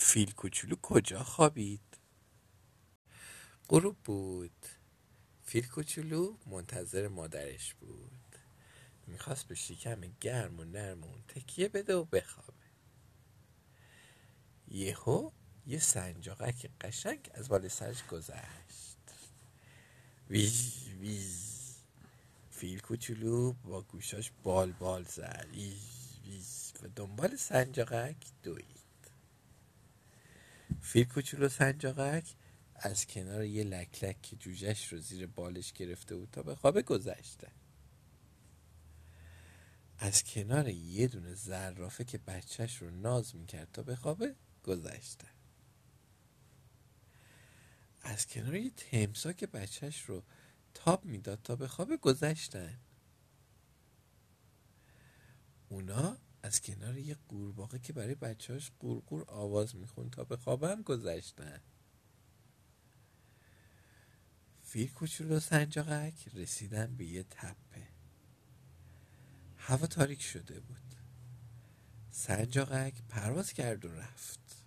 فیل کوچولو کجا خوابید؟ غروب بود. فیل کوچولو منتظر مادرش بود. می‌خواست به شکم گرم و نرم اون تکیه بده و بخوابه. یهو یه سنجاقک قشنگ از بالای سرش گذشت. ویز ویز فیل کوچولو با گوشاش بال بال زد. ویز ویز و دنبال سنجاقک دوید. فیل کوچولو سنجاقک از کنار یه لکلک که جوجهش رو زیر بالش گرفته بود تا به خوابه گذشته. از کنار یه دونه زرافه که بچهش رو ناز می‌کرد تا به خوابه گذشته. از کنار یه تمسا که بچهش رو تاب می‌داد تا به خوابه گذشتن. اونا از کنار یه قورباغه که برای بچهاش قورقور آواز میخون تا به خوابم گذشتن. فیل کوچولو سنجاقک رسیدن به یه تپه. هوا تاریک شده بود. سنجاقک پرواز کرد و رفت.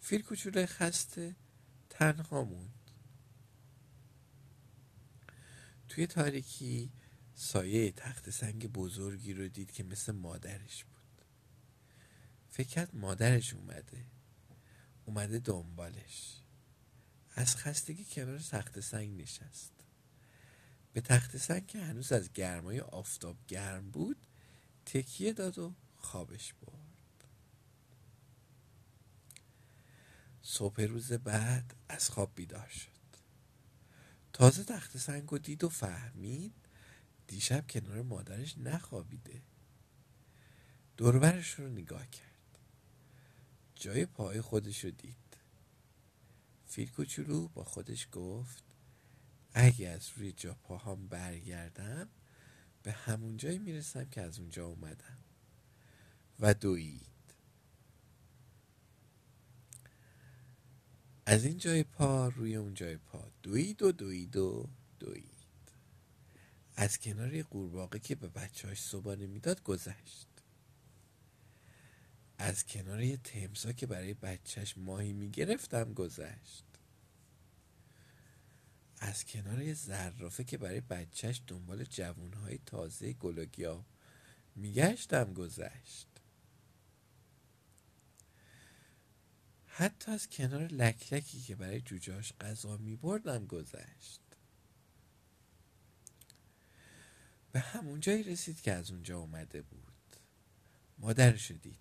فیل کوچولو خسته تنها موند. توی تاریکی سایه تخت سنگ بزرگی رو دید که مثل مادرش بود. فکر مادرش اومده. اومده دنبالش. از خستگی کنار تخت سنگ نشست. به تخت سنگ که هنوز از گرمای آفتاب گرم بود تکیه داد و خوابش برد. صبح روز بعد از خواب بیدار شد. تازه تخت سنگ رو دید و فهمید دیشب کنار مادرش نخوابیده. دوربرش رو نگاه کرد. جای پای خودش رو دید. فیل کوچولو با خودش گفت اگه از روی جا پاهام برگردم به همون جایی می‌رسم که از اونجا اومدم. و دوید. از این جای پا روی اون جای پا. دوید و دوید و دوید. از کنار یه قورباغه که به بچهاش صبحانه می‌داد گذشت. از کنار یه تمسا که برای بچهش ماهی می‌گرفتم گذشت. از کنار یه زرافه که برای بچهش دنبال جوونهای تازه گلوگیا میگشتم گذشت. حتی از کنار لکلکی که برای جوجاش غذا میبردم گذشت. به همون جایی رسید که از اونجا اومده بود. مادرش دید.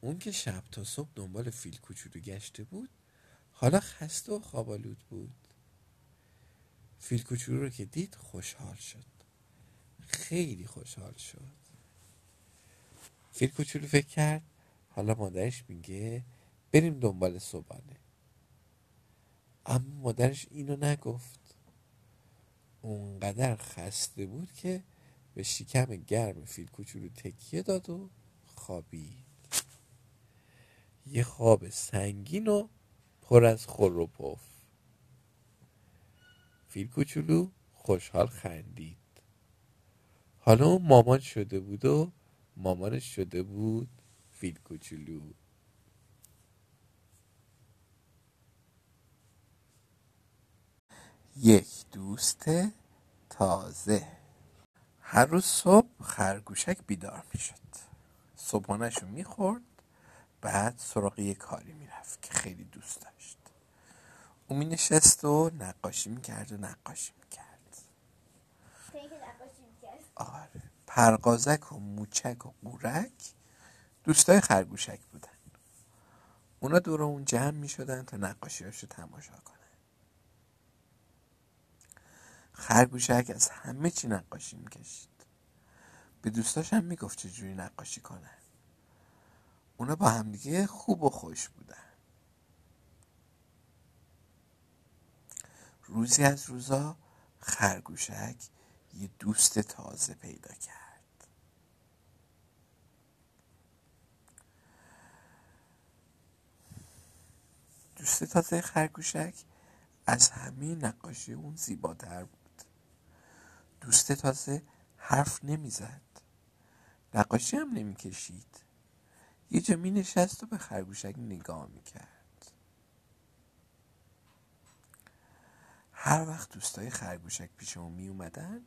اون که شب تا صبح دنبال فیل کوچولو گشته بود حالا خسته و خوابالود بود. فیل کوچولو رو که دید خوشحال شد. خیلی خوشحال شد. فیل کوچولو فکر کرد حالا مادرش میگه بریم دنبال صبحانه. اما مادرش اینو نگفت. اونقدر خسته بود که به شکم گرم فیل کوچولو تکیه داد و خوابید. یه خواب سنگین و پر از خور و پف. فیل کوچولو خوشحال خندید. حالا مامان شده بود و مامانش شده بود فیل کوچولو. یک دوست تازه. هر روز صبح خرگوشک بیدار می شد صبحانش رو می خورد بعد سراغ یه کاری می‌رفت که خیلی دوست داشت. او می نشست و نقاشی می کرد و نقاشی می کرد آره. پرقازک و موچک و قورک دوستای خرگوشک بودن. اونا دور اون جمع می شدن تا نقاشی رو تماشا کنن. خرگوشک از همه چی نقاشی می‌کشید. به دوستاش هم می‌گفت چجوری نقاشی کنن. اونا با همدیگه خوب و خوش بودن. روزی از روزا خرگوشک یه دوست تازه پیدا کرد. دوست تازه خرگوشک از همه نقاشی اون زیباتر بود. دوست تازه حرف نمی‌زد. نقاشی هم نمی‌کشید. یه جا می نشست و به خرگوشک نگاه می کرد هر وقت دوستای خرگوشک پیش اون می اومدن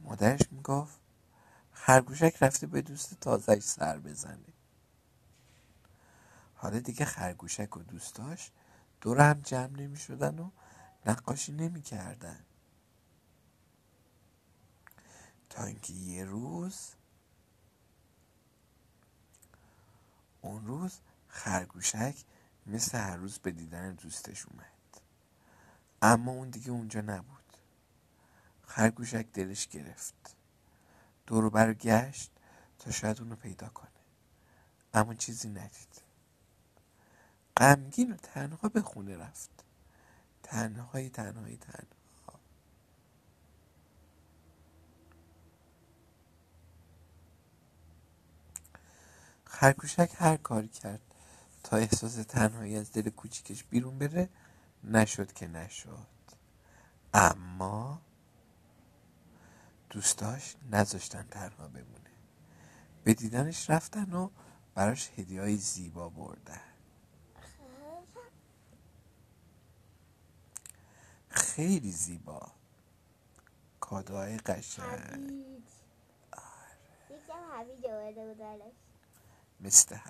مادرش می گفت خرگوشک رفته به دوست تازهش سر بزنه. حالا دیگه خرگوشک و دوستاش دور هم جمع نمی شدن و نقاشی نمی کردن تا اینکه یه روز اون روز خرگوشک مثل هر روز به دیدن دوستش اومد. اما اون دیگه اونجا نبود. خرگوشک دلش گرفت. دورو بر گشت تا شاید اونو پیدا کنه. اما چیزی ندید. غمگین و تنها به خونه رفت. تنهایی تنهایی تنها خرگوشک هر کاری کرد. تا احساس تنهایی از دل کوچیکش بیرون بره نشد که نشد. اما دوستاش نذاشتن تنها بمونه. به دیدنش رفتن و براش هدیه های زیبا بردن. خیلی زیبا. کادوهای قشنگ. یکم مستر